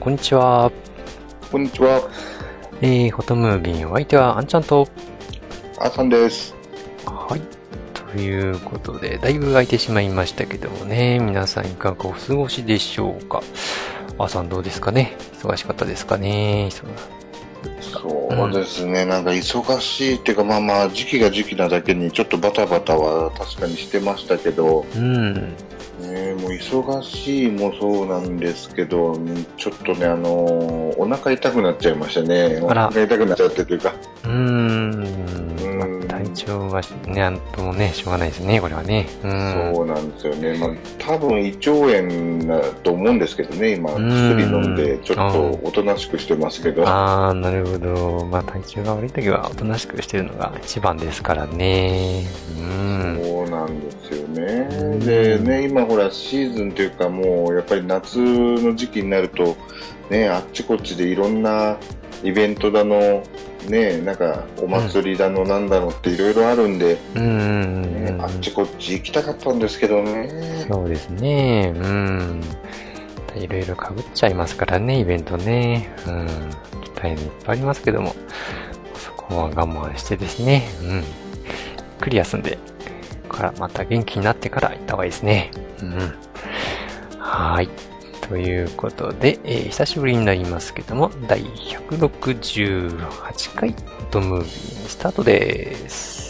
ん、こんにちは。こんにちは、えー、フォトムービーお相手は、あんちゃんと。あさんです。はい。ということで、だいぶ空いてしまいましたけどもね、皆さんいかがお過ごしでしょうか。あさんどうですかね？忙しかったですかね？忙そうですね、なんか忙しいっていうか、まあまあ、時期が時期なだけに、ちょっとバタバタは確かにしてましたけど、うん。ね、もう忙しいもそうなんですけど、ちょっとね、あのお腹痛くなっちゃいましたね。お腹痛くなっちゃってというか、うーん。うんまあ体調はね、なんともね、しょうがないですね、これはね。うん。そうなんですよね。まあ、多分胃腸炎だと思うんですけどね、今、うん薬飲んで、ちょっとおとなしくしてますけど。あー、なるほど。まあ、体調が悪い時はおとなしくしてるのが一番ですからね。うんでね、今ほらシーズンというかもうやっぱり夏の時期になると、ね、あっちこっちでいろんなイベントだの、ね、なんかお祭りだのなんだのっていろいろあるんで、うん。ねあっちこっち行きたかったんですけどね。そうですね。うん。いろいろ被っちゃいますからね、イベントね。うん。行きたいのいっぱいありますけども、そこは我慢してですね。うん。ゆっくり休んで、からまた元気になってから行った方がいいですね。うん。はい。ということで、えー久しぶりになりますけども、第168回、ドムービースタートです。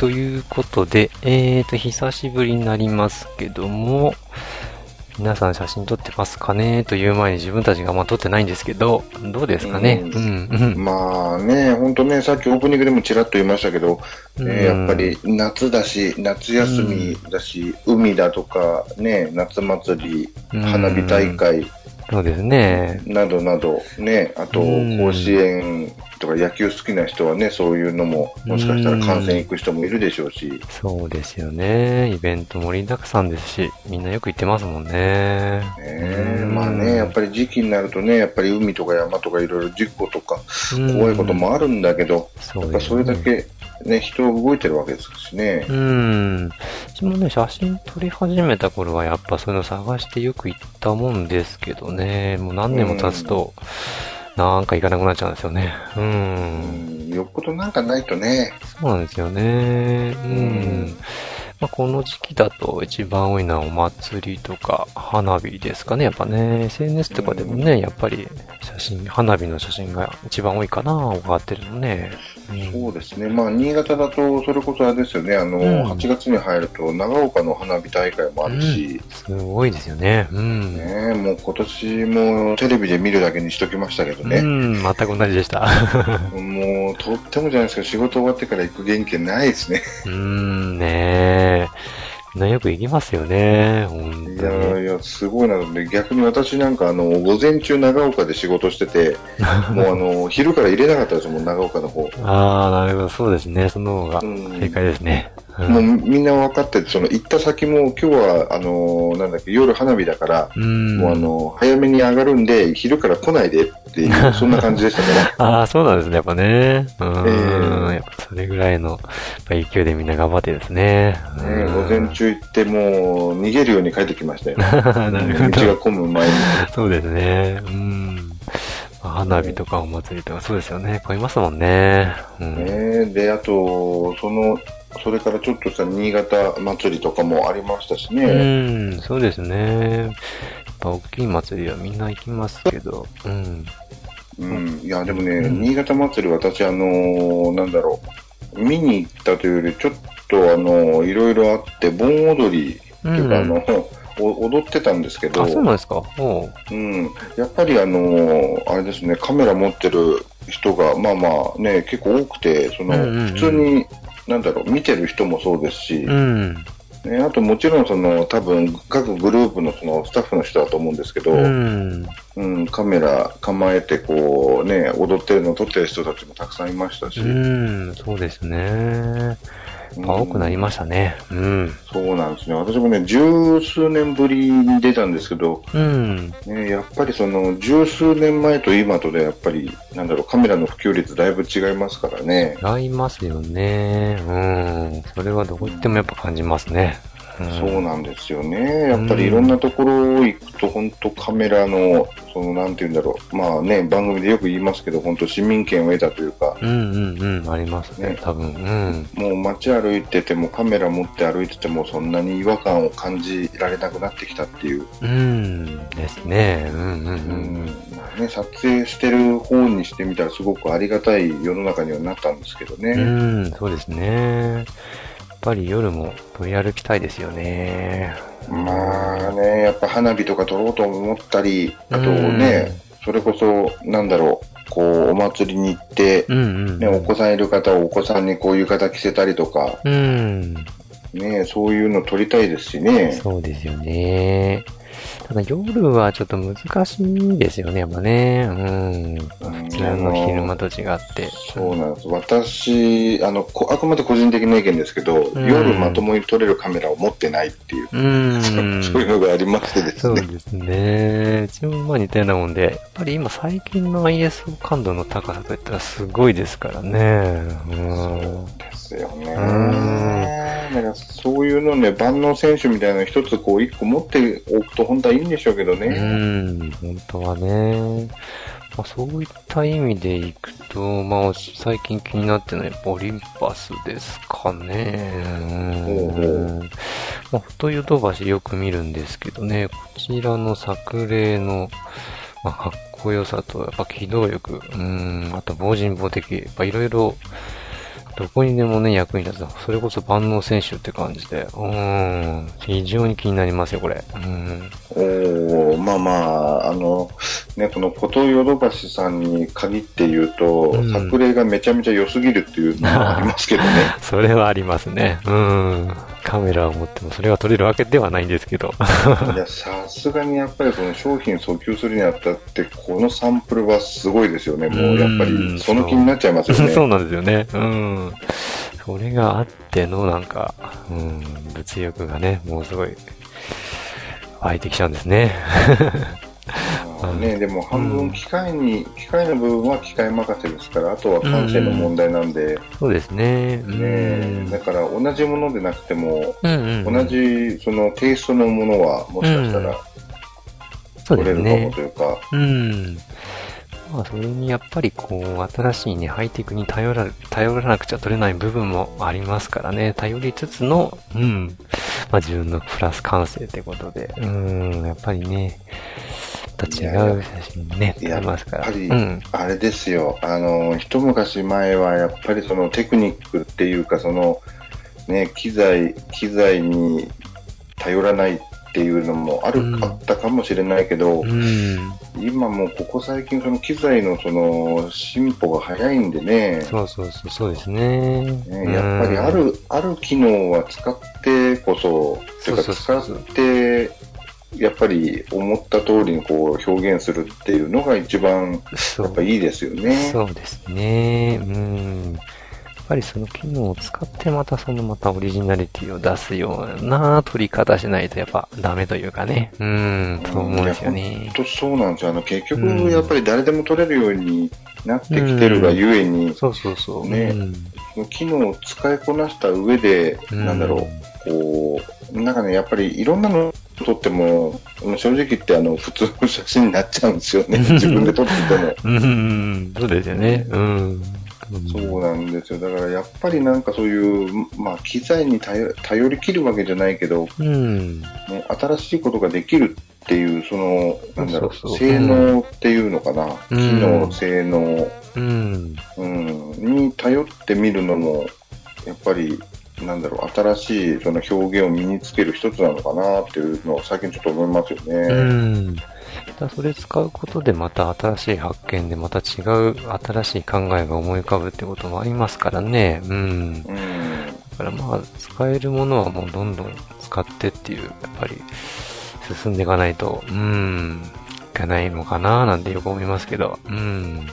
ということで、えーと、久しぶりになりますけども、皆さん写真撮ってますかねという前に自分たちがまあ撮ってないんですけど、どうですかね？ううん、うん。まあね、本当ね、さっきオープニングでもちらっと言いましたけど、うん。ねやっぱり夏だし、夏休みだし、海だとか、ね、夏祭り、うん。花火大会そうですね。などなど、ね、あとうん甲子園とか野球好きな人はね、そういうのも、もしかしたら観戦行く人もいるでしょうし、そうですよね。イベント盛りだくさんですし、みんなよく行ってますもんね。ねうんまあね、やっぱり時期になるとね、やっぱり海とか山とかいろいろ事故とかうん怖いこともあるんだけど、そうやっぱそれだけね、人は動いてるわけですしね。うん。私もね、写真撮り始めた頃はやっぱそういうの探してよく行ったもんですけどね、もう何年も経つと、なんか行かなくなっちゃうんですよね。う。うんんよっぽどなんかないとね、そうなんですよね。ううんん。まあ、この時期だと一番多いのはお祭りとか花火ですかね。やっぱね、SNS とかでもね、やっぱり写真、花火の写真が一番多いかな、上がってるのね。うんそうですね、まあ、新潟だと、それこそあれですよね、あの、うん8月に入ると、長岡の花火大会もあるし、すごいですよね。うん。ね、もう今年もテレビで見るだけにしときましたけどうね、ん、全く同じでした。もうとってもじゃないですか、仕事終わってから行く元気ないですね。うーん、ねえ。みんなよく行きますよね。本い。やいや、すごいなので、逆に私なんか、あの、午前中長岡で仕事してて、もうあの、昼から入れなかったですもん、長岡の方。ああ、なるほど、そうですね。その方がうん正解ですね。うんもうみんな分かってて、その行った先も今日は、あの、なんだっけ、夜花火だから、うん。もうあの、早めに上がるんで、昼から来ないでっていう、そんな感じでしたから。ああ、そうなんですね、やっぱね。うーん、ええやっぱそれぐらいの、勢いでみんな頑張ってですね。ね、うん午前中行ってもう逃げるように帰ってきましたよ。なるほど。道が混む前に。そうですね。うん。花火とかお祭りとか、そうですよね。買いますもんね。うん。ねで、あと、その、それからちょっとした新潟祭りとかもありましたしね。うん、そうですね。やっぱ大きい祭りはみんな行きますけど、うん。うん。いや、でもね、うん新潟祭り私、あのーなんだろう、見に行ったというより、ちょっと、あのーいろいろあって、盆踊りっていうか、うんあの、お踊ってたんですけど、あ、そうなんですか？おう。うん、やっぱりあのーあれですね、カメラ持ってる人が、まあまあね、結構多くて、その、うんうんうん普通に、なんだろう、見てる人もそうですし、うん。ね、あともちろんその、多分各グループのそのスタッフの人だと思うんですけど、ううん、ん。カメラ構えてこうね、踊ってるのを撮ってる人たちもたくさんいましたし、うん、そうですね。うん青くなりましたね。うん。そうなんですね。私もね、十数年ぶりに出たんですけど、うん。ね、やっぱりその十数年前と今とでやっぱりなんだろうカメラの普及率だいぶ違いますからね。違いますよね。うん。それはどこ行ってもやっぱ感じますね。うん、そうなんですよね。やっぱりいろんなところ行くと本当カメラのそのなんて言うんだろう。まあね番組でよく言いますけど本当市民権を得たというか。うんうんうん、ありますねね、多分。うん。もう街歩いててもカメラ持って歩いててもそんなに違和感を感じられなくなってきたっていう。うん。ですね。うんうんううんんまあね、撮影してる方にしてみたらすごくありがたい世の中にはなったんですけどね。うん。うん、そうですね。やっぱり夜も取り歩きたいですよね。まあね、やっぱ花火とか撮ろうと思ったり、あとね、それこそ、なんだろう、こう、お祭りに行って、うん、うんうん。ね、お子さんいる方はお子さんにこういう方着せたりとか、うん。ね、そういうの撮りたいですしね。そうですよね。ただ夜はちょっと難しいですよね、やっぱね。うん。普通の昼間と違って。そうなんです。私、あの、こあくまで個人的な意見ですけど、ん夜まともに撮れるカメラを持ってないっていう、うん。そういうのがありましてですね。そうですね。うちもまあ似たようなもんで、やっぱり今最近の ISO 感度の高さといったらすごいですからね。うん。ですよね。んだからそういうのね、万能選手みたいなの一つこう一個持っておくと本当はいいんでしょうけどうね。ん、本当はね。まあ、そういった意味でいくと、まあ、最近気になってるのはやっぱオリンパスですかね。ほうん。まあ、太ヨドバシよく見るんですけどね、こちらの作例の、まあ、かっこよさと、やっぱ機動力、うん、あと防人防敵、やっぱいろいろ、どこにでもね、役に立つ。それこそ万能選手って感じで、うん、非常に気になりますよ、これ。うん。おーまあまあ、あの、ね、この琴ヨドバシさんに限って言うと、うん作例がめちゃめちゃ良すぎるっていうのもありますけどね。それはありますね。うん。カメラを持ってもそれが撮れるわけではないんですけど。いや、さすがにやっぱりこの商品訴求するにあたって、このサンプルはすごいですよね。もうやっぱうんり、その気になっちゃいますよね。そうなんですよね。うん。それがあってのなんか、うん、物欲がね、もうすごい、湧いてきちゃうんですね。まあね、でも半分機械に、機械の部分は機械任せですから、あとは感性の問題なんで、そうですね。うね、ん。だから同じものでなくても、うんうん。同。じそのテイストのものはもしかしたら取れるかもね。というか、うん。まあ、それにやっぱりこう、新しいね、ハイテクに頼ら、頼らなくちゃ取れない部分もありますからね、頼りつつの、うん。まあ、自分のプラス感性ってことで、うん、やっぱりね、また違う写真ね、やれますから。やっぱりうん。あれですよ、あの、一昔前はやっぱりそのテクニックっていうか、その、ね、機材、機材に頼らないっていうのもある、うんあったかもしれないけど、うん。今もうここ最近その機材のその進歩が早いんでね、そうそうそう、そうですね。ねやっぱりある、ある機能は使ってこそ、というか使って、やっぱり思った通りにこう表現するっていうのが一番やっぱいいですよね。そうですね。うん。やっぱりその機能を使ってまたそのまたオリジナリティを出すような取り方しないとやっぱダメというかね。うん、と思うんですよね。本当そうなんですよ。あの、結局うんやっぱり誰でも撮れるようになってきてるがゆえに、そうそうそう。ねうんその機能を使いこなした上で、うんなんだろう、こう、なんかね、やっぱりいろんなの撮っても、正直言ってあの、普通の写真になっちゃうんですよね。自分で撮ってても。うんうん、そうですよね。うん。そうなんですよ。だからやっぱりなんかそういう、まあ機材に頼頼り切るわけじゃないけど、うん。ね、新しいことができるっていう、その、なんだろう、そうそう性能っていうのかな。うん機能、性能、うん。うん、に頼ってみるのも、やっぱり、なんだろう、新しいその表現を身につける一つなのかなっていうのを最近ちょっと思いますようね。ん。またそれ使うことでまた新しい発見でまた違う新しい考えが思い浮かぶってこともありますからね。うん。うん。だからまあ、使えるものはもうどんどん使ってっていう、やっぱり進んでいかないと、うん、いかないのかななんてよく思いますけど。うん。ね、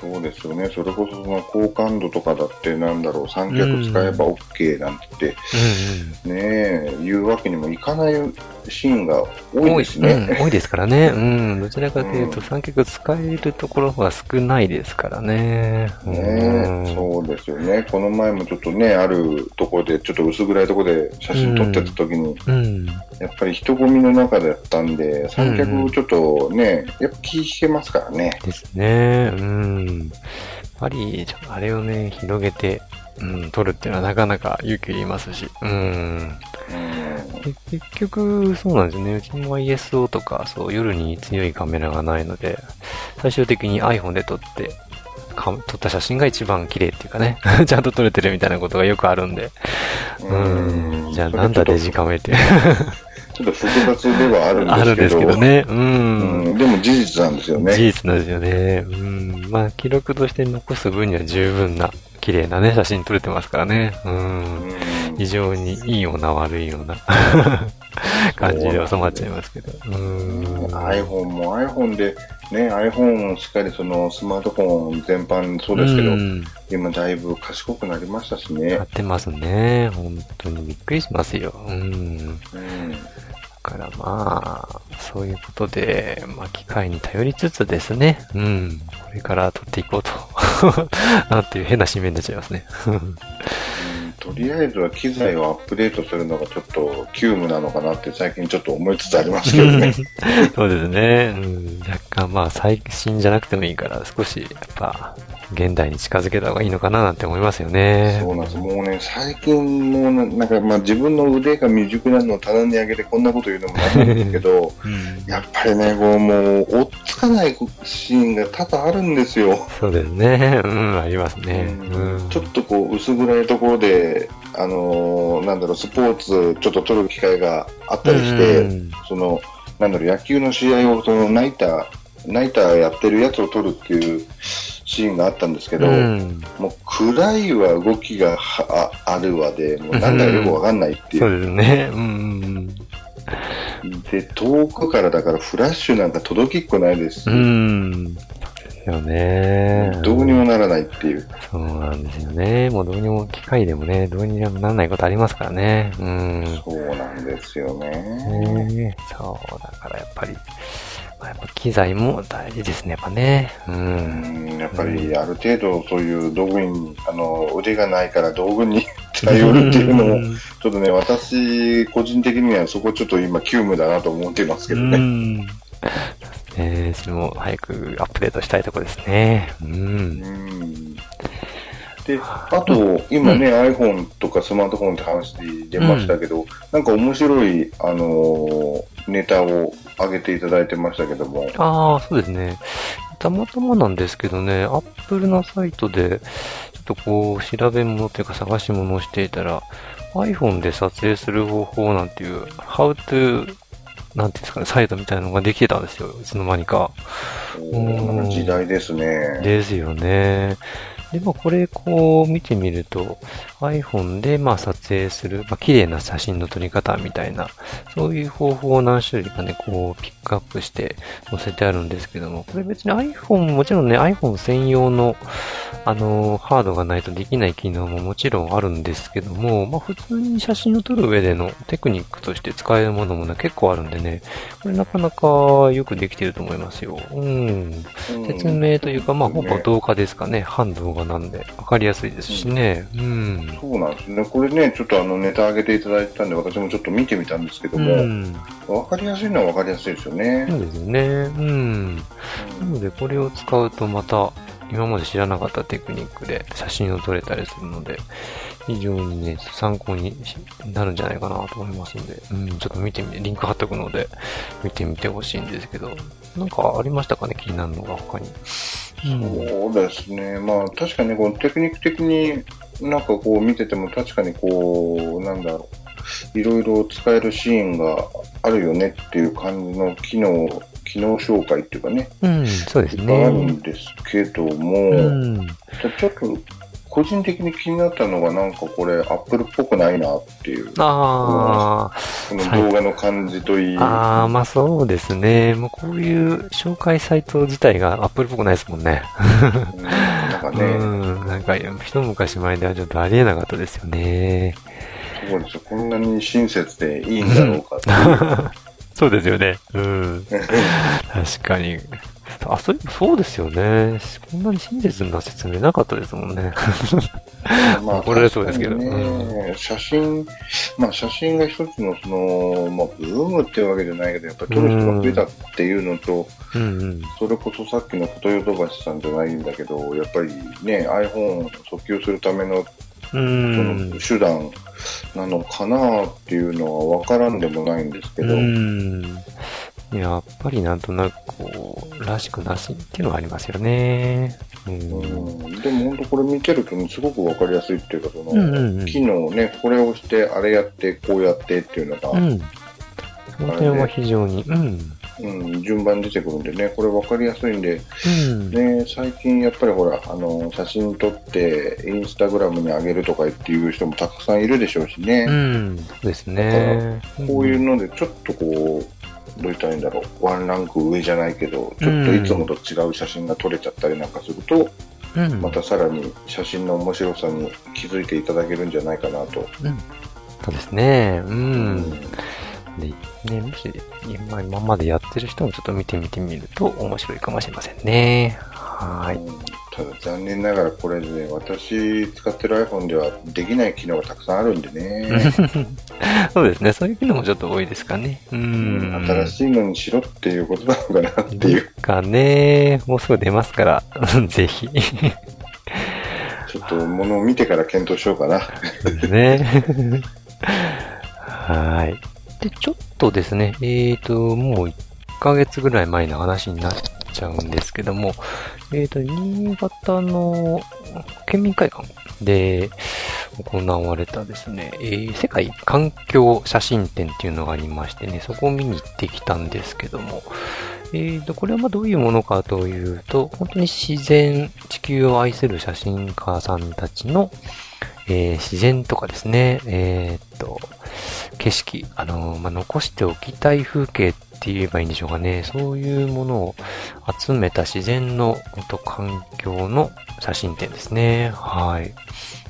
そうですよね。それこそその高感度とかだってなんだろう、三脚使えば OK なんてうんねえ、言うわけにもいかないシーンがうん。多いですね。うん、多いですからね。うん。どちらかというとうん三脚使えるところが少ないですからね。ねえ、そうですよね。この前もちょっとね、あるところで、ちょっと薄暗いところで写真撮ってた時に、うん。やっぱり人混みの中だったんで、三脚ちょっとね、やっぱ気引けますからね。ですね。うん。やっぱり、ちょっとあれをね、広げて、うん、撮るっていうのはなかなか勇気いりますし。うん。結局、そうなんですよね。うちも ISO とか、そう、夜に強いカメラがないので、最終的に iPhone で撮って、か撮った写真が一番綺麗っていうかね、ちゃんと撮れてるみたいなことがよくあるんで。うん。じゃあなんだデジカメって。ちょっと複雑ではあるんですけど。あるんですけどね。う。うんん。でも事実なんですよね。事実なんですよね。うん。まあ、記録として残す分には十分な、綺麗なね、写真撮れてますからね。うん。うん非常にいいような悪いような 感じで収まっちゃいますけど。うん。iPhone も iPhone で、ね、iPhone しっかりそのスマートフォン全般そうですけど、ん今だいぶ賢くなりましたしやねっ。てますね。本当にびっくりしますよ。うん。うん。からまあ、そういうことで、まあ、機械に頼りつつですね。うん。これから撮っていこうと。なんていう変な締めになっちゃいますね。うんとりあえずは機材をアップデートするのがちょっと急務なのかなって最近ちょっと思いつつありますけどね。そうですね。うん、若干まあ最新じゃなくてもいいから少しやっぱ現代に近づけた方がいいのかななんて思いますよね。そうなんです。もうね、最近もうななんかまあ自分の腕が未熟なのを棚に上げてこんなこと言うのもなんなんですけど、うんやっぱりね、こうもう追っつかないシーンが多々あるんですよ。そうですね。うん、ありますね。うん。ちょっとこう薄暗いところで、あのーなんだろう、スポーツちょっと撮る機会があったりして、うんその、なんだろう、野球の試合をそのナイター、ナイターやってるやつを撮るっていうシーンがあったんですけど、うんもう暗いわ、動きがはああるわで、もうなんだかよくわかんないっていそうう。ですね。うん。で、遠くからだからフラッシュなんか届きっこないですし、うん。ですよね。どうにもならないっていう。そうなんですよね。もうどうにも機械でもね、どうにもならないことありますからね。うん。そうなんですよね。ねそう、だからやっぱり、まあ、やっぱ機材も大事ですね、やっぱね。う。うんんやっぱりある程度そういう道具に、あの、腕がないから道具に 頼るっていうのも、ちょっとね、私、個人的にはそこちょっと今急務だなと思ってますけどうね。ん。そうですね。それも早くアップデートしたいところですね。うん。うんで、あと、今ね、iPhone とかスマートフォンって話出ましたけど、なんか面白い、あのーネタを上げていただいてましたけども、ああ、そうですね。たまたまなんですけどね、アップルのサイトで、ちょっとこう、調べ物というか探し物をしていたら、iPhone で撮影する方法なんていう、How to なんていうんですかね、サイトみたいなのができてたんですよ。いつの間にか。おー時代ですね。ですよね。で、まあ、これ、こう、見てみると、iPhone で、まあ、撮影する、まあ、綺麗な写真の撮り方みたいな、そういう方法を何種類かね、こう、ピックアップして載せてあるんですけども、これ別に iPhone、もちろんね、iPhone 専用の、あの、ハードがないとできない機能ももちろんあるんですけども、まあ普通に写真を撮る上でのテクニックとして使えるものもね、結構あるんでね、これなかなかよくできてると思いますよ。うん。説明というか、まあほぼ動画ですかね。半動画なんで、わかりやすいですしね。うん。そうなんですね。これね、ちょっとあのネタ上げていただいてたんで、私もちょっと見てみたんですけどうも、ん。わかりやすいのはわかりやすいですよね。そうですね。うん。なので、これを使うとまた、今まで知らなかったテクニックで写真を撮れたりするので、非常にね、参考になるんじゃないかなと思いますので、うん、ちょっと見てみて、リンク貼っとくので、見てみてほしいんですけど、なんかありましたかね、気になるのが他に。そうですね。まあ確かにこのテクニック的になんかこう見てても確かにこう、なんだろう、いろいろ使えるシーンがあるよねっていう感じの機能、機能紹介っていうかね、うん、そうですいっぱいあるね。んですけども、うん。ちょっと個人的に気になったのがなんかこれアップルっぽくないなっていう、あこの動画の感じといい、あ、ああ、まあそうですね。もうこういう紹介サイト自体がアップルっぽくないですもんね。うんなんかうね、ん。なんか、一昔前ではちょっとありえなかったですよね。そうですよこんなに親切でいいんだろうかって。そうですよね。うん。確かに。あ、そう、そうですよね。こんなに親切な説明なかったですもんね。ま怒られそうですけど確かにね、写真、まあ写真が一つのその、まあブームっていうわけじゃないけど、やっぱり撮る人が増えたっていうのと、うんうん。それこそさっきのフォトヨドバシさんじゃないんだけど、やっぱりね、iPhone を訴求するためのうそんの。手段なのかなっていうのは分からんでもないんですけど、うん。やっぱりなんとなくこう、らしくなしっていうのがありますよね。うん。うん、でも本当これ見てると、ね、すごく分かりやすいっていうか、その、うんうんうん機能ね、これをして、あれやって、こうやってっていうのが、うん。その点は非常に、うん。うん、順番に出てくるんでね、これ分かりやすいんで、うん。ね、最近やっぱりほら、あの、写真撮って、インスタグラムに上げるとかっていう人もたくさんいるでしょうしね、うん。そうですね。こういうのでちょっとこう、どう言ったらいいんだろう、ワンランク上じゃないけど、ちょっといつもと違う写真が撮れちゃったりなんかすると、うん。またさらに写真の面白さに気づいていただけるんじゃないかなと。そうですね。う。。うんで、ね、もし、今、今までやってる人もちょっと見てみてみると面白いかもしれませんね。はーい。うんただ残念ながらこれね、私使ってる iPhone ではできない機能がたくさんあるんでね、そうですね。そういうのもちょっと多いですかね。うん。新しいのにしろっていうことなのかなっていう。かね。もうすぐ出ますから、ぜひ。ちょっと物を見てから検討しようかな。そうですね。はい。で、ちょっとですね、えーと、もう1ヶ月ぐらい前の話になっちゃうんですけども、えーと、新潟の県民会館で行われたですね、えー世界環境写真展っていうのがありましてね、そこを見に行ってきたんですけども、えーと、これはまどういうものかというと、本当に自然、地球を愛する写真家さんたちの、えー自然とかですね、えーっと、景色、あのーまあ、残しておきたい風景って言えばいいんでしょうかね。そういうものを集めた自然の本当環境の写真展ですね。はい。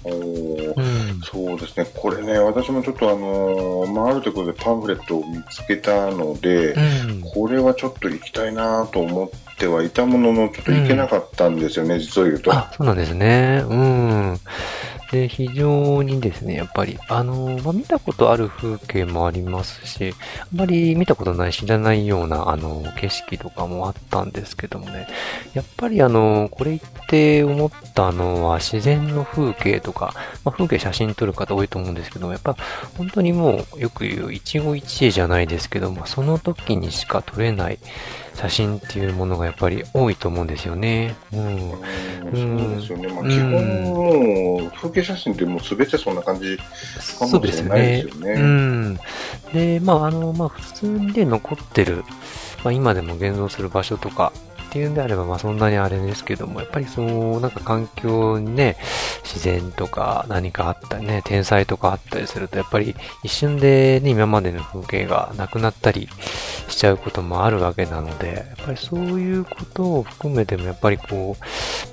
おーうん。そうですね、これね、私もちょっとあのーまあ、あるところでパンフレットを見つけたので、うん。これはちょっと行きたいなと思ってはいたものの、ちょっと行けなかったんですよね、実を言うと。あ、そうなんですね。うん。で、非常にですね、やっぱり、あの、まあ、見たことある風景もありますし、あまり見たことない、知らないような、あの、景色とかもあったんですけどもね、やっぱりあの、これ行って思ったのは、自然の風景とか、まあ、風景写真撮る方多いと思うんですけども、やっぱ、本当にもう、よく言う、一期一会じゃないですけども、その時にしか撮れない写真っていうものがやっぱり多いと思うんですよね。うん。うんそうですよね。まあ、うん基本もう、風景写真ってもう全てそんな感じかそうですよもしれないねですよ。ね。うん。で、まあ、あの、まあ、普通にで残ってる、まあ、今でも現像する場所とか、っていうんであれば、まあそんなにあれですけども、やっぱりその、なんか環境にね、自然とか何かあったりね、天才とかあったりすると、やっぱり一瞬でね、今までの風景がなくなったりしちゃうこともあるわけなので、やっぱりそういうことを含めても、やっぱりこ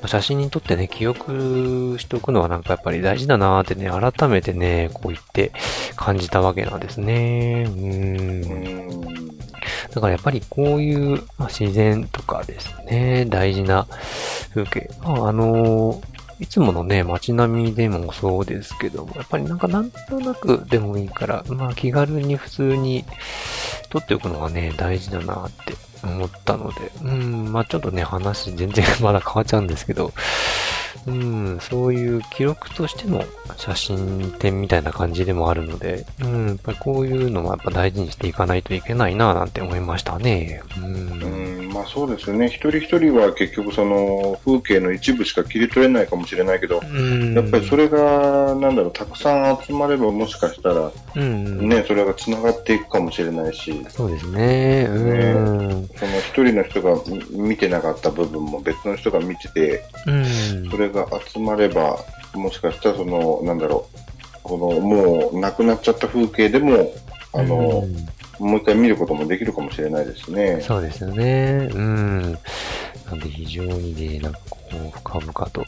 う、写真にとってね、記憶しておくのはなんかやっぱり大事だなーってね、改めてね、こう言って感じたわけなんですね。う。ん。だからやっぱりこういう、まあ、自然とかですね、大事な風景。まあ、あのーいつものね、街並みでもそうですけども、やっぱりなんかなんとなくでもいいから、まあ気軽に普通に撮っておくのがね、大事だなって思ったので、うん、まあちょっとね、話全然 まだ変わっちゃうんですけど、うん、そういう記録としての写真展みたいな感じでもあるので、うん、やっぱりこういうのはやっぱ大事にしていかないといけないななんて思いましたね。うん。うん、まあそうですよね。一人一人は結局その風景の一部しか切り取れないかもしれないけど、うんやっぱりそれが、なんだろう、たくさん集まればもしかしたら、うん、ね、それが繋がっていくかもしれないし、そうですね。うん。その一人の人が見てなかった部分も別の人が見てて、うん。それが集まれば、もしかしたらその、なんだろう、このもうなくなっちゃった風景でも、あの、うんもう一回見ることもできるかもしれないですね。そうですよね。うん。なんで非常にね、なんかこう、深々と、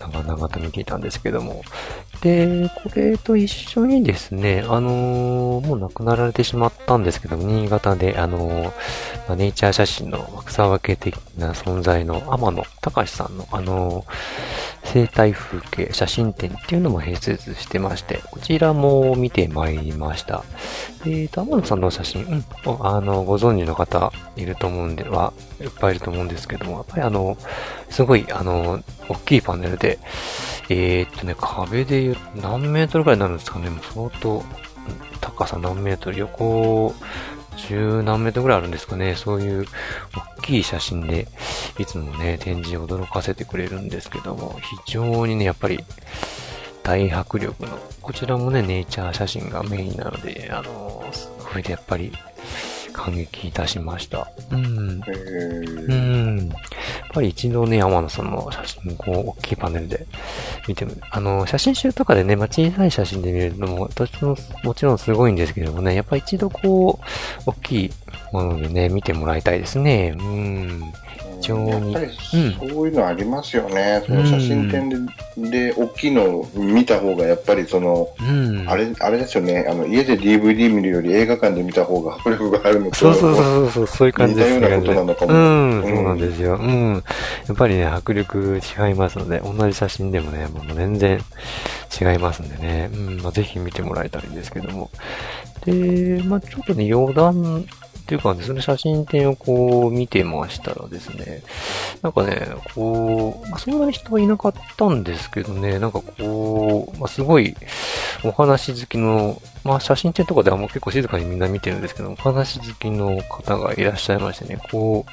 長々と見ていたんですけども。で、これと一緒にですね、あのーもう亡くなられてしまったんですけども、新潟で、あのーま、ネイチャー写真の草分け的な存在の天野隆さんの、あのー生態風景写真展っていうのも併設してまして、こちらも見てまいりました。えーと、天野さんの写真、うん、あの、ご存知の方いると思うんでは、いっぱいいると思うんですけども、やっぱりあの、すごい、あの、大きいパネルで、えーっとね、壁で言う何メートルくらいになるんですかね、もう相当、高さ何メートル、横、十何メートルぐらいあるんですかね、そういう大きい写真で、いつもね、展示を驚かせてくれるんですけども、非常にね、やっぱり、大迫力の、こちらもね、ネイチャー写真がメインなので、あの、すごいやっぱり、感激いたしました。うん。えうーん。やっぱり一度ね、天野さんの写真、こう、大きいパネルで見てみる。あの、写真集とかでね、まあ、小さい写真で見るのも、どっちも、もちろんすごいんですけどもね、やっぱ一度こう、大きいものでね、見てもらいたいですね。うん。非常にやっぱりそういうのありますよね。その写真展で、で、大きいのを見た方が、やっぱりその、うん。あれ、あれですよね。あの、家で DVD 見るより映画館で見た方が迫力があるのと、そうそうそうそう、そういう感じです似たようなことなのかもうん、うんそうなんですよ。うん。やっぱりね、迫力違いますので、同じ写真でもね、もう全然違いますんでね、うん、まあ、ぜひ見てもらいたいんですけども。で、まあ、ちょっとね、余談ていうかね、その写真展をこう見てましたらですね、なんかね、こう、まあ、そんなに人はいなかったんですけどね、なんかこう、まあ、すごいお話好きの、まあ写真展とかではもう結構静かにみんな見てるんですけど、お話好きの方がいらっしゃいましてね、こう、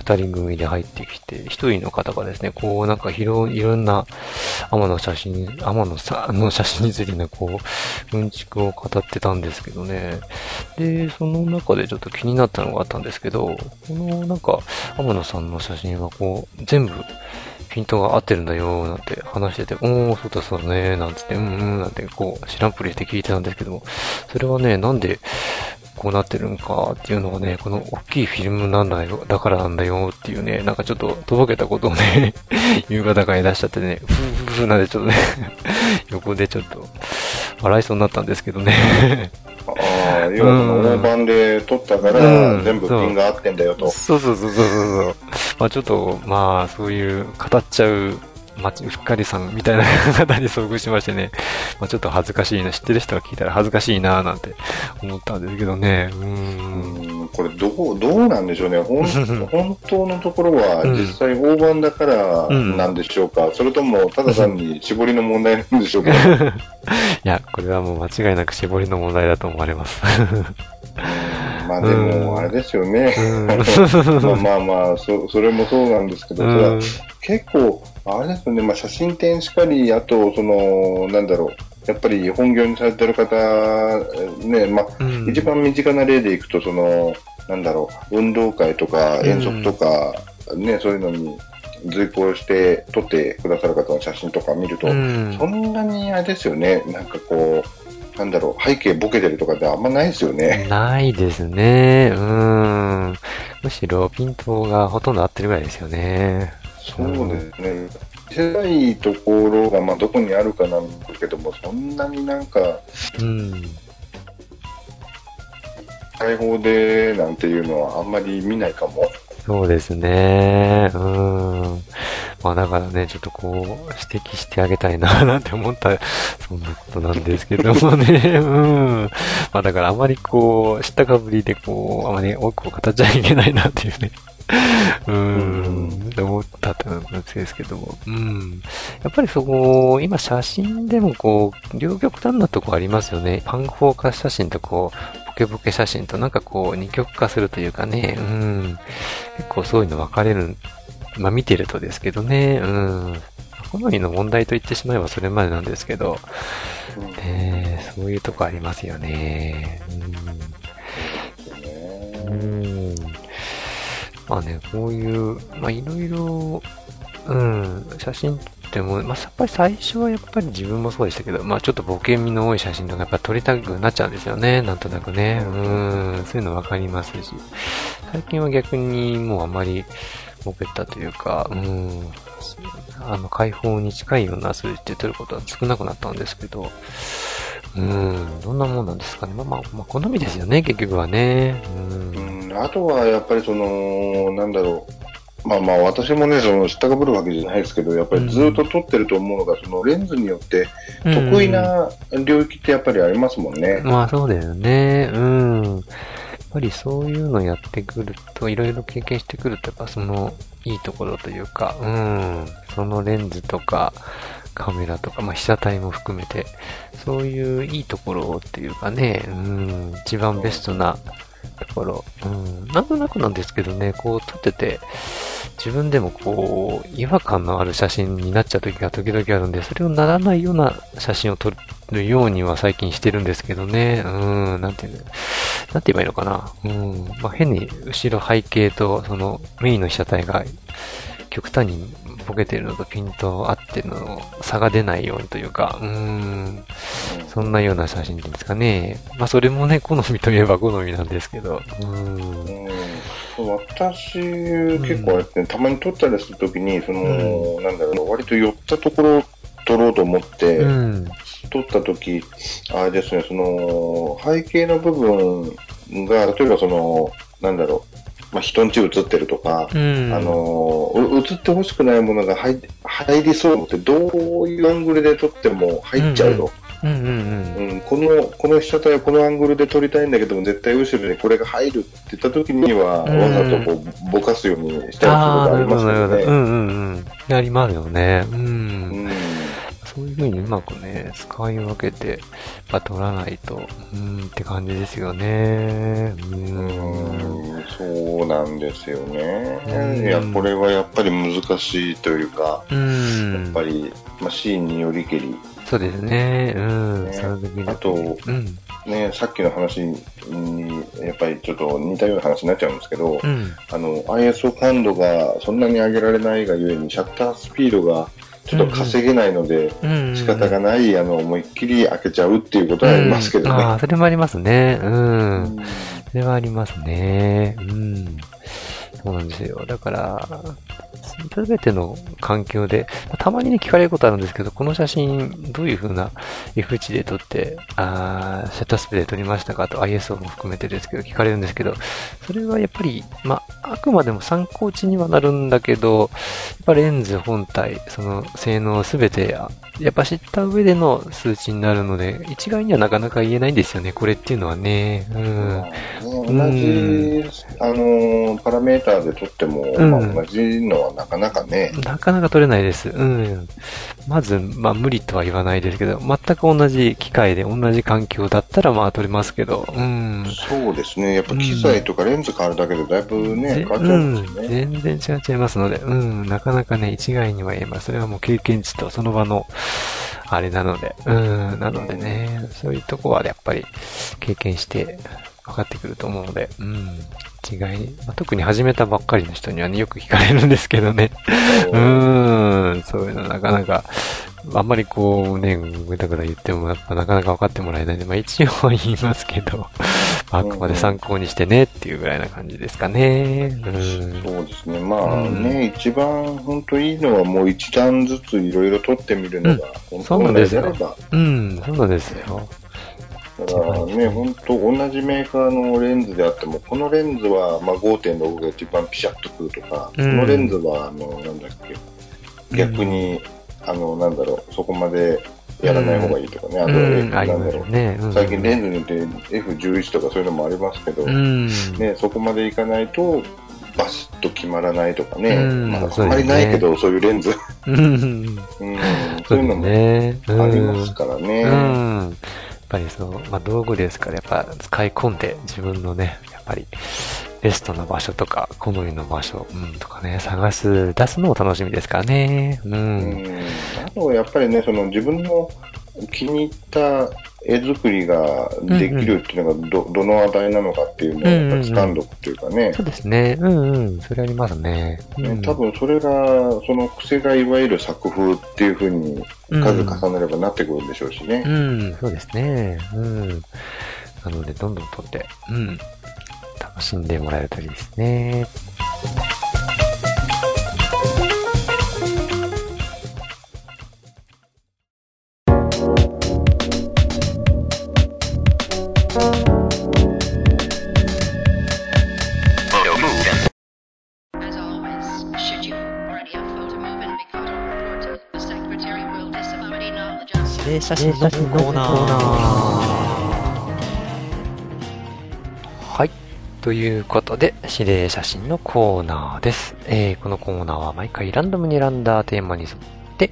二人組で入ってきて、一人の方がですね、こうなんか広い、いろんな天の写真、天のさ、あの写真についてね、こう、うんちくを語ってたんですけどね。で、その中でちょっと気になったのがあったんですけど、このなんか、天野さんの写真はこう、全部、ピントが合ってるんだよ、なんて話してて、おー、そうだそうだね、なんつって、うんうん、なんてこう、知らんぷりして聞いてたんですけども、それはね、なんで、こうなってるんかっていうのがね、この大きいフィルムなんだよ、だからなんだよっていうね、なんかちょっととぼけたことをね、夕方からいらっしゃってね、ふーふーふーなんでちょっとね、横でちょっと笑いそうになったんですけどね。ああ、要はその大盤で撮ったから、うん全部ピンが合ってんだよと。そうそうそうそうそうそう。まあちょっと、まあそういう語っちゃう、まち、うっかりさんみたいな 方に遭遇しましてね、まあちょっと恥ずかしいな、知ってる人が聞いたら恥ずかしいななんて思ったんですけどね。うーん。うんこれどう、どうなんでしょうね。ほん 本当のところはうん実際大盤だからうんなんでしょうか、それともただ単に絞りの問題なんでしょうか、いや、これはもう間違いなく絞りの問題だと思われます。まあでも、あれですよね。うん。まあまあまあそ、それもそうなんですけど、結構、あれですよね、まあ、写真展しかり、あと、その、なんだろう、やっぱり本業にされてる方、ね、まあ、うん。一番身近な例でいくと、その、なんだろう、運動会とか遠足とか、ね、そういうのに随行して撮ってくださる方の写真とか見ると、うん。そんなにあれですよね、なんかこう、なんだろう、背景ボケてるとかってあんまないですよね。ないですね。うん。むしろピントがほとんど合ってるぐらいですよね。そうですね。見せたいところが、まあ、どこにあるかなんだけども、そんなになんか、うん。開放でなんていうのはあんまり見ないかも。そうですね。うん。まあだからね、ちょっとこう、指摘してあげたいな、なんて思った、そんなことなんですけどもね。うん。まあだからあまりこう、知ったかぶりでこう、あまり多くを語っちゃいけないなっていうね。うん。って思ったってなんですけども。うん。やっぱりそこ、今写真でもこう、両極端なとこありますよね。パンフォーカス写真とこう、ケボケ写真となんかこう、二極化するというかね。うん。結構そういうの分かれる、まあ見てるとですけどね。うん。好みの問題と言ってしまえばそれまでなんですけど、えー、そういうとこありますよね。うん。うん。まあね、こういう、まあいろいろ、うん、写真撮っても、まあやっぱり最初はやっぱり自分もそうでしたけど、まあちょっとボケ身の多い写真とかやっぱ撮りたくなっちゃうんですよね、なんとなくね。うん、そういうのわかりますし。最近は逆にもうあまりボケたというか、うん、あの、解放に近いような数字で撮ることは少なくなったんですけど、うん、どんなもんなんですかね。まあまあ、まあ、好みですよね、結局はね。うん、あとはやっぱりその、なんだろう。まあまあ私もね、その知ったかぶるわけじゃないですけど、やっぱりずっと撮ってると思うのが、そのレンズによって得意な領域ってやっぱりありますもんね。まあそうだよね。うん。やっぱりそういうのやってくると、いろいろ経験してくると、やっぱその、いいところというか、うん。そのレンズとか、カメラとか、まあ被写体も含めて、そういういいところっていうかね、うん。一番ベストなところ。うん。なんとなくなんですけどね、こう撮ってて、自分でもこう、違和感のある写真になっちゃう時が時々あるんで、それをならないような写真を撮るようには最近してるんですけどね。うん、なんていうの、なんて言えばいいのかな。うん、まあ、変に後ろ背景とそのメインの被写体が極端にボケてるのとピント合ってるのの差が出ないようにというか、うん、そんなような写真ですかね。まあそれもね、好みといえば好みなんですけど、うん。うん私、結構やって、たまに撮ったりするときに、その、なんだろう、割と寄ったところを撮ろうと思って、うん。撮ったとき、あれですね、その、背景の部分が、例えばその、なんだろう、まあ、人んち映ってるとか、うん。あの、う映ってほしくないものが入入りそうって、どういうアングルで撮っても入っちゃうの。うんうんうん。うん、この、この被写体はこのアングルで撮りたいんだけども、絶対後ろにこれが入るって言った時には、うんわざとこう、ぼかすようにしたりすることありますなるほど、なるほど。う。んうんうん。やりますよね。うん。うんそういう風にうまくね、使い分けて、まあ、取らないと、うんって感じですよね。う。うんん、そうなんですよね。うんいや、これはやっぱり難しいというか、うん。やっぱり、まあ、シーンによりけり、そうですね。うん。ねあと、うん。ね、さっきの話に、やっぱりちょっと似たような話になっちゃうんですけど、うん。あの、ISO 感度がそんなに上げられないがゆえに、シャッタースピードがちょっと稼げないので、うん。仕方がない、あの、思いっきり開けちゃうっていうことはありますけどね。うんああ、それもありますね。う。うんんそれはありますね。うん。そうなんですよ。だから、すべての環境で、たまにね、聞かれることあるんですけど、この写真、どういう風な F 値で撮って、あーシャッタースピードで撮りましたか？と ISO も含めてですけど、聞かれるんですけど、それはやっぱり、まあ、あくまでも参考値にはなるんだけど、やっぱレンズ本体、その性能すべて、あやっぱ知った上での数値になるので、一概にはなかなか言えないんですよね、これっていうのはね。うん。同じ、あの、パラメーターで撮っても、うんまあ、同じのはなかなかね、なかなか取れないです。うん。まず、まあ無理とは言わないですけど、全く同じ機械で同じ環境だったらまあ取れますけど、うん。そうですね。やっぱ機材とかレンズ変わるだけでだいぶね、ぜ変わっちゃうんですよね。うん、全然違っちゃいますので、うん、なかなかね、一概には言えます。それはもう経験値とその場の、あれなので、うん、なのでね、そういうとこはやっぱり経験して、分かってくると思うので、うん。違い、まあ、特に始めたばっかりの人にはね、よく聞かれるんですけどね。うーん、そういうのなかなか、あんまりこうね、ぐだぐだ言ってもやっぱなかなか分かってもらえないんで、まあ一応は言いますけど、あくまで参考にしてねっていうぐらいな感じですかね。うん。そうですね。まあね、一番本当いいのはもう一段ずついろいろ撮ってみるのが、んですよであれば。うん、そうなんですよ。だからね、本当同じメーカーのレンズであっても、このレンズはまあ5.6が一番ピシャッとくるとか、うん。このレンズはあの、なんだっけ、逆に、あの、なんだろう、そこまでやらない方がいいとかね、あと、うん、ありまなんだろう、すね。うん。最近レンズによって F11 とかそういうのもありますけど、うん。ね、そこまでいかないと、バシッと決まらないとかね、うん。まあ、あんまりないけど、そういうレンズ、うん。うん、そういうのもね。ありますからね。やっぱりその、まあ道具ですから、やっぱ使い込んで自分のね、やっぱりベストな場所とか、好みの場所、うん、とかね、探す、出すのも楽しみですからね。う。うんん、あとやっぱりね、その自分の気に入った絵作りができるっていうのがど、どの値なのかっていうのをやっぱり掴んどくっていうかね、そうですね。うんうん。それありますね。うん、ね多分それが、その癖がいわゆる作風っていうふうに数重ねればなってくるんでしょうしね。うん、そうですね。うん。なので、どんどん撮って、うん。楽しんでもらえるといいですね。写真のコーナー。はい。ということで、指令写真のコーナーです。えー、このコーナーは毎回ランダムに選んだテーマに沿って、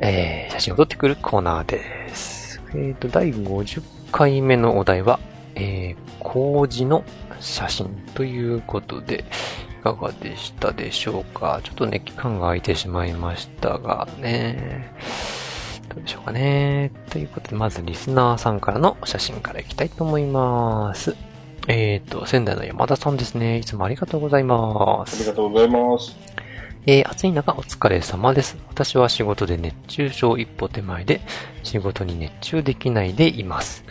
えー、写真を撮ってくるコーナーです。えーと、第50回目のお題は、えー、工事の写真ということで、いかがでしたでしょうか？ちょっとね、期間が空いてしまいましたがね、どうでしょうかね。ということで、まずリスナーさんからの写真からいきたいと思います。えっ、と、仙台の山田さんですね。いつもありがとうございますあり。がとうございます。えー暑い中お疲れ様です。私は仕事で熱中症一歩手前で、仕事に熱中できないでいます。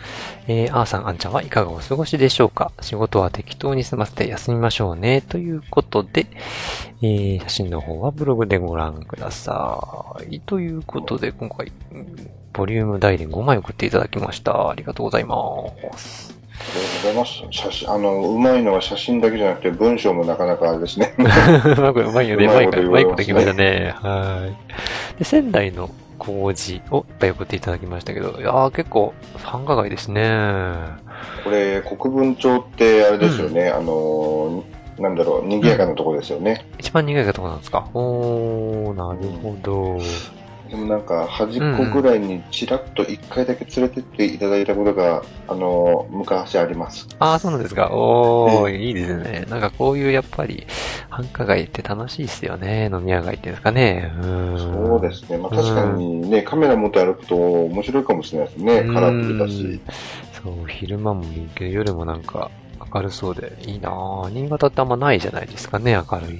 えー、あーさん、あんちゃんはいかがお過ごしでしょうか？仕事は適当に済ませて休みましょうね。ということで、えー、写真の方はブログでご覧ください。ということで、今回、ボリューム大で5枚送っていただきました。ありがとうございます。ありがとうございます。写真、あの、うまいのは写真だけじゃなくて文章もなかなかあれですね。うまくうまいよね。ううまいことまいかうまいこできましたね。はい。で、仙台の工事をいっぱい送っていただきましたけど、いやー結構繁華街ですね。これ、国分町ってあれですよね、あの、なんだろう、賑やかなところですよね。一番苦いかとこなんですか？おー、なるほど。でもなんか、端っこぐらいにちらっと一回だけ連れてっていただいたことが、あの、昔あります。あー、そうなんですか。おー、いいですね。なんかこういうやっぱり繁華街って楽しいですよね。飲み屋街っていうんですかね。う。そうですね。まあ確かにね、カメラ持って歩くと面白いかもしれないですね。カラフルだし。そう、昼間もいいけど、夜もなんか明るそうでいいなぁ。新潟ってあんまないじゃないですかね、明るい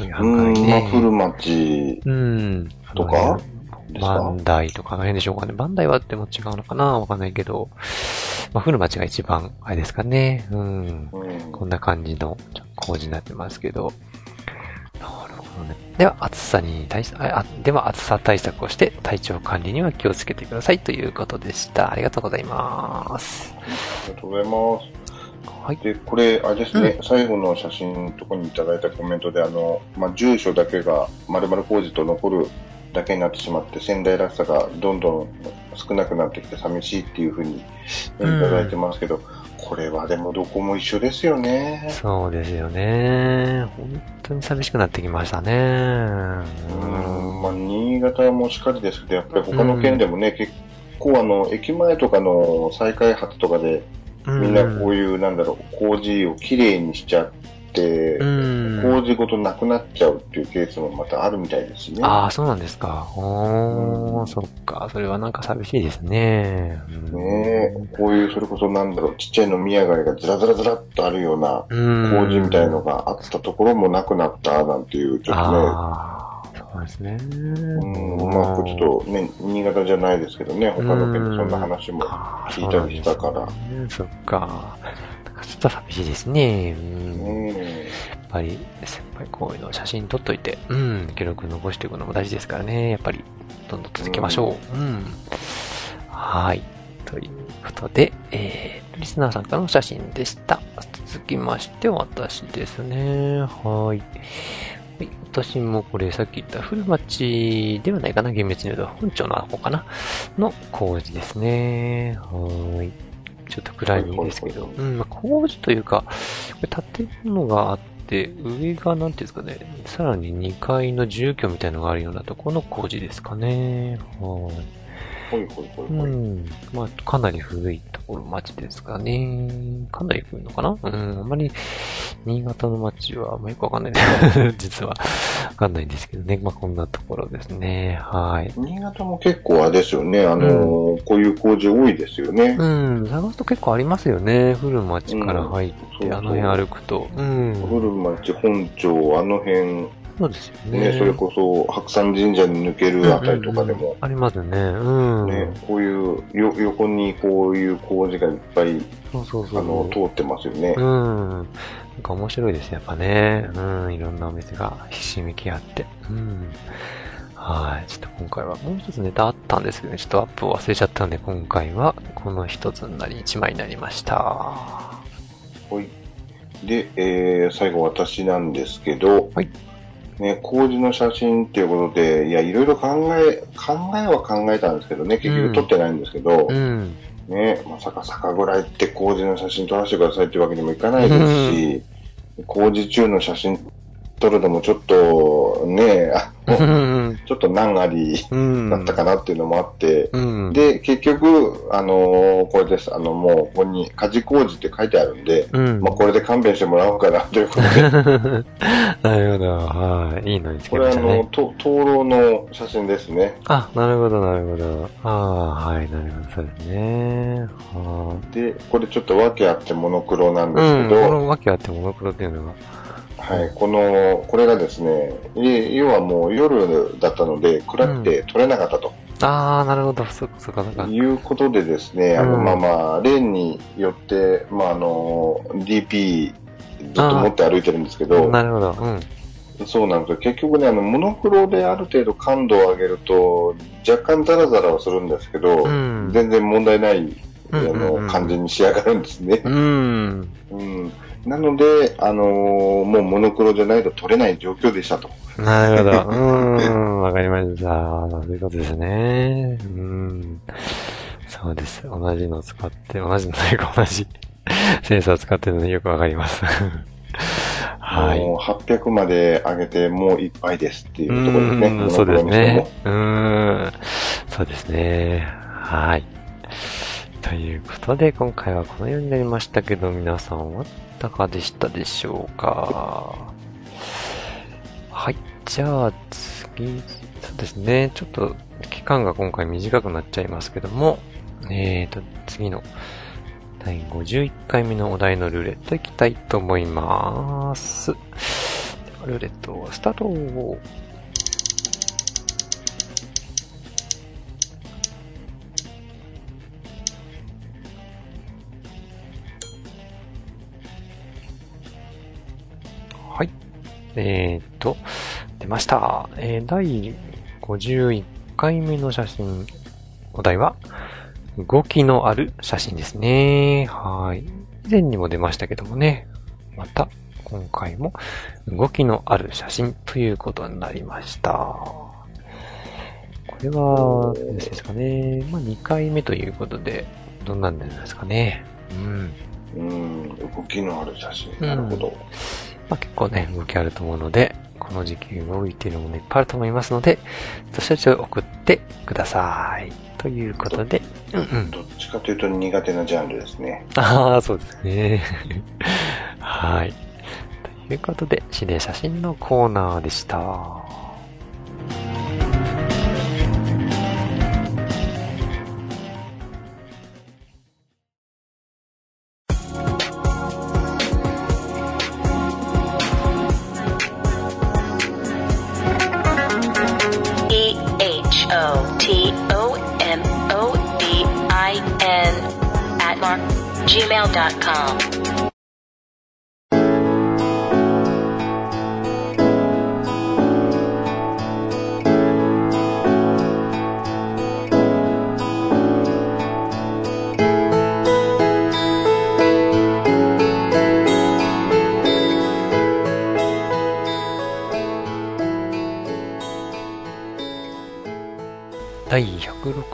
ういうう繁華街ん、まあ、ね。古町うん。とか？ですか？バンダイとかあの辺でしょうかね。バンダイはでも違うのかな？わかんないけど。まあ、古町が一番、あれですかね。うん。うんこんな感じの工事になってますけど。なるほどね。では、暑さに対し、あ、あでは暑さ対策をして体調管理には気をつけてくださいということでした。ありがとうございます。ありがとうございます。はい。で、これ、あれですね、最後の写真のところにいただいたコメントで、あの、まあ、住所だけが丸々工事と残るだけになってしまって、仙台らしさがどんどん少なくなってきて寂しいっていうふうにいただいてますけど、これはでもどこも一緒ですよね。そうですよね。本当に寂しくなってきましたね。うん、まあ、新潟もしっかりですけど、やっぱり他の県でもね、結構あの、駅前とかの再開発とかで、みんなこういう、なんだろう、工事をきれいにしちゃって、うん工事ごとなくなっちゃうっていうケースもまたあるみたいですしね。ああ、そうなんですか。おー、うんそっか。それはなんか寂しいですね。うんねえ、こういう、それこそなんだろう、ちっちゃい飲み屋街がずらずらずらっとあるようなうん。工事みたいのがあったところもなくなったなんていう、ちょっとね、ああ、そうですね。うん、まあ、ちょっとね、新潟じゃないですけどね、他の県でそんな話も聞いたりしたから。そっか。ちょっと寂しいですね。うん。やっねぱり、先輩こういうの写真撮っといて、うん、記録残していくのも大事ですからね。やっぱり、どんどん続けましょう。うん。はい。ということで、えー、リスナーさんからの写真でした。続きまして、私ですね。はい。はい、私もこれさっき言った古町ではないかな、厳密に言うと本庁の方かなの工事ですね。はい。ちょっと暗いんですけど。はいうん、まあ工事というか、建物があって、上がなんていうんですかね、さらに2階の住居みたいのがあるようなところの工事ですかね。はい。ほいほいほいほい。うん。まあ、かなり古いところ、町ですかね。かなり古いのかな？うん。あんまり、新潟の町は、まあ、よくわかんないね。実は。わかんないんですけどね。まあ、こんなところですね。はい。新潟も結構あれですよね、あのーこういう工事多いですよね。うん。探すと結構ありますよね。古町から入って、そうそうあの辺歩くと。うん。古町、本町、あの辺、そうですよね。ね、それこそ白山神社に抜けるあたりとかでも、ありますね。うん。ね、こういうよ横にこういう工事がいっぱいそうそうそう。あの通ってますよね。うん。なんか面白いですね、やっぱね。うん、いろんなお店がひしめき合って。うん。はい。ちょっと今回はもう一つネタあったんですけどね、ちょっとアップを忘れちゃったんで、今回はこの一つになり、一枚になりました。はい。で、えー最後私なんですけど、はいね、工事の写真っていうことで、いや、いろいろ考え、考えは考えたんですけどね、結局撮ってないんですけど、うん。ね、まさか酒蔵行って工事の写真撮らせてくださいっていうわけにもいかないですし、工事中の写真撮るのもちょっとね、あうん。ちょっと難ありうん。だったかなっていうのもあって、うん。で、結局、あのーこれです。あの、もう、ここに、家事工事って書いてあるんで、うん。まあ、これで勘弁してもらおうかな、ということで、なるほど。はい。いいのにつこれは、あの、けましたね。と灯籠の写真ですね。あ、なるほど、なるほど。ああ、はい、なるほど、そうですね。はで、これちょっと訳あってモノクロなんい。ですうん。けど、このわけあってモノクロっていうのが。はい、この、これがですね、い要はもう夜だったので、暗くて撮れなかったと。ああ、なるほど。そっか、そっか、そっか。いうことでですね、あの、うんまあまあ、レーンによって、まああの、DP ずっと持って歩いてるんですけど、なるほど。うん。そうなんですよ。結局ね、あの、モノクロである程度感度を上げると、若干ザラザラはするんですけど、うん全然問題ない、あうんうんの、うん感じに仕上がるんですね。うん。うん。なので、あのーもうモノクロじゃないと撮れない状況でしたと。なるほど。うーん。わかりました。そういうことですね。うん。そうです。同じのを使って、同じのというか同じセンサーを使ってるのでよくわかります。はい。もう800まで上げてもういっぱいですっていうところですね。うんそうですね。うーん。そうですね。はい。ということで、今回はこのようになりましたけど、皆さんはいかでしたでしょうか？はい。じゃあ、次、そうですね。ちょっと、期間が今回短くなっちゃいますけども、えーと、次の、第51回目のお題のルーレットいきたいと思います。ルーレット、スタートはい。えーと、出ました。えー、第51回目の写真、お題は、動きのある写真ですね。はい。以前にも出ましたけどもね。また、今回も動きのある写真ということになりました。これは、どうですかね。まあ、2回目ということで、どんなんですかね。うん。うん、動きのある写真。うんなるほど。まあ、結構ね、動きあると思うので、この時期動いているものいっぱいあると思いますので、どしどし送ってください。ということで、うんうん。どっちかというと苦手なジャンルですね。ああ、そうですね。はい。とということで、指令写真のコーナーでした。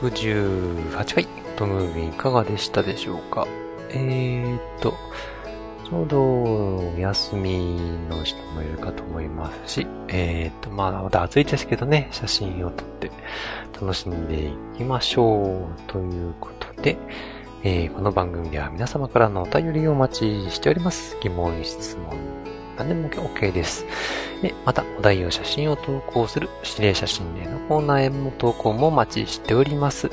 168回、トムービーいかがでしたでしょうか？えーっと、ちょうどお休みの人もいるかと思いますし、えーっと、まあ、まだ暑いですけどね、写真を撮って楽しんでいきましょう。ということで、えーこの番組では皆様からのお便りをお待ちしております。疑問、質問、何でも OK です。で、また、お題を写真を投稿する指令写真例のコーナーへの投稿もお待ちしております。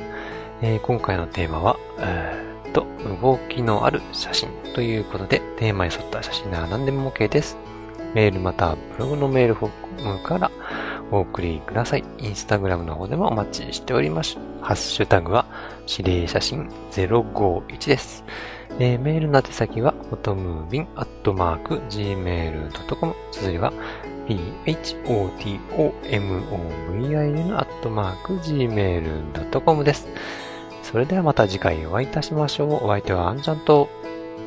えー今回のテーマは、えーと、動きのある写真ということで、テーマに沿った写真なら何でも OK です。メールまたはブログのメールフォームからお送りください。インスタグラムの方でもお待ちしております。ハッシュタグは指令写真051です。えーメールの宛先は、ホトムービンアットマーク gmail.com。続いは、photomovin アットマーク gmail.com です。それではまた次回お会いいたしましょう。お相手はアンちゃんと、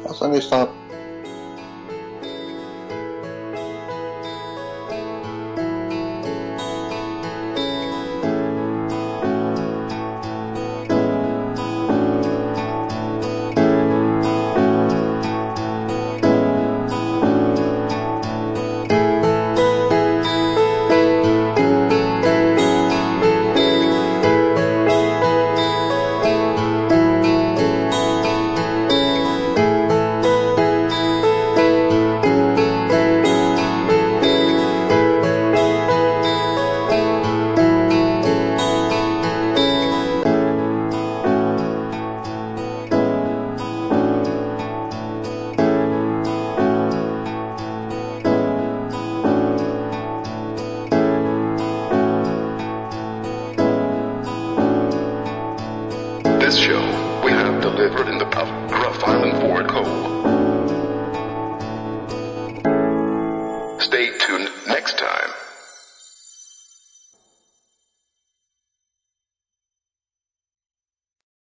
あさんでした。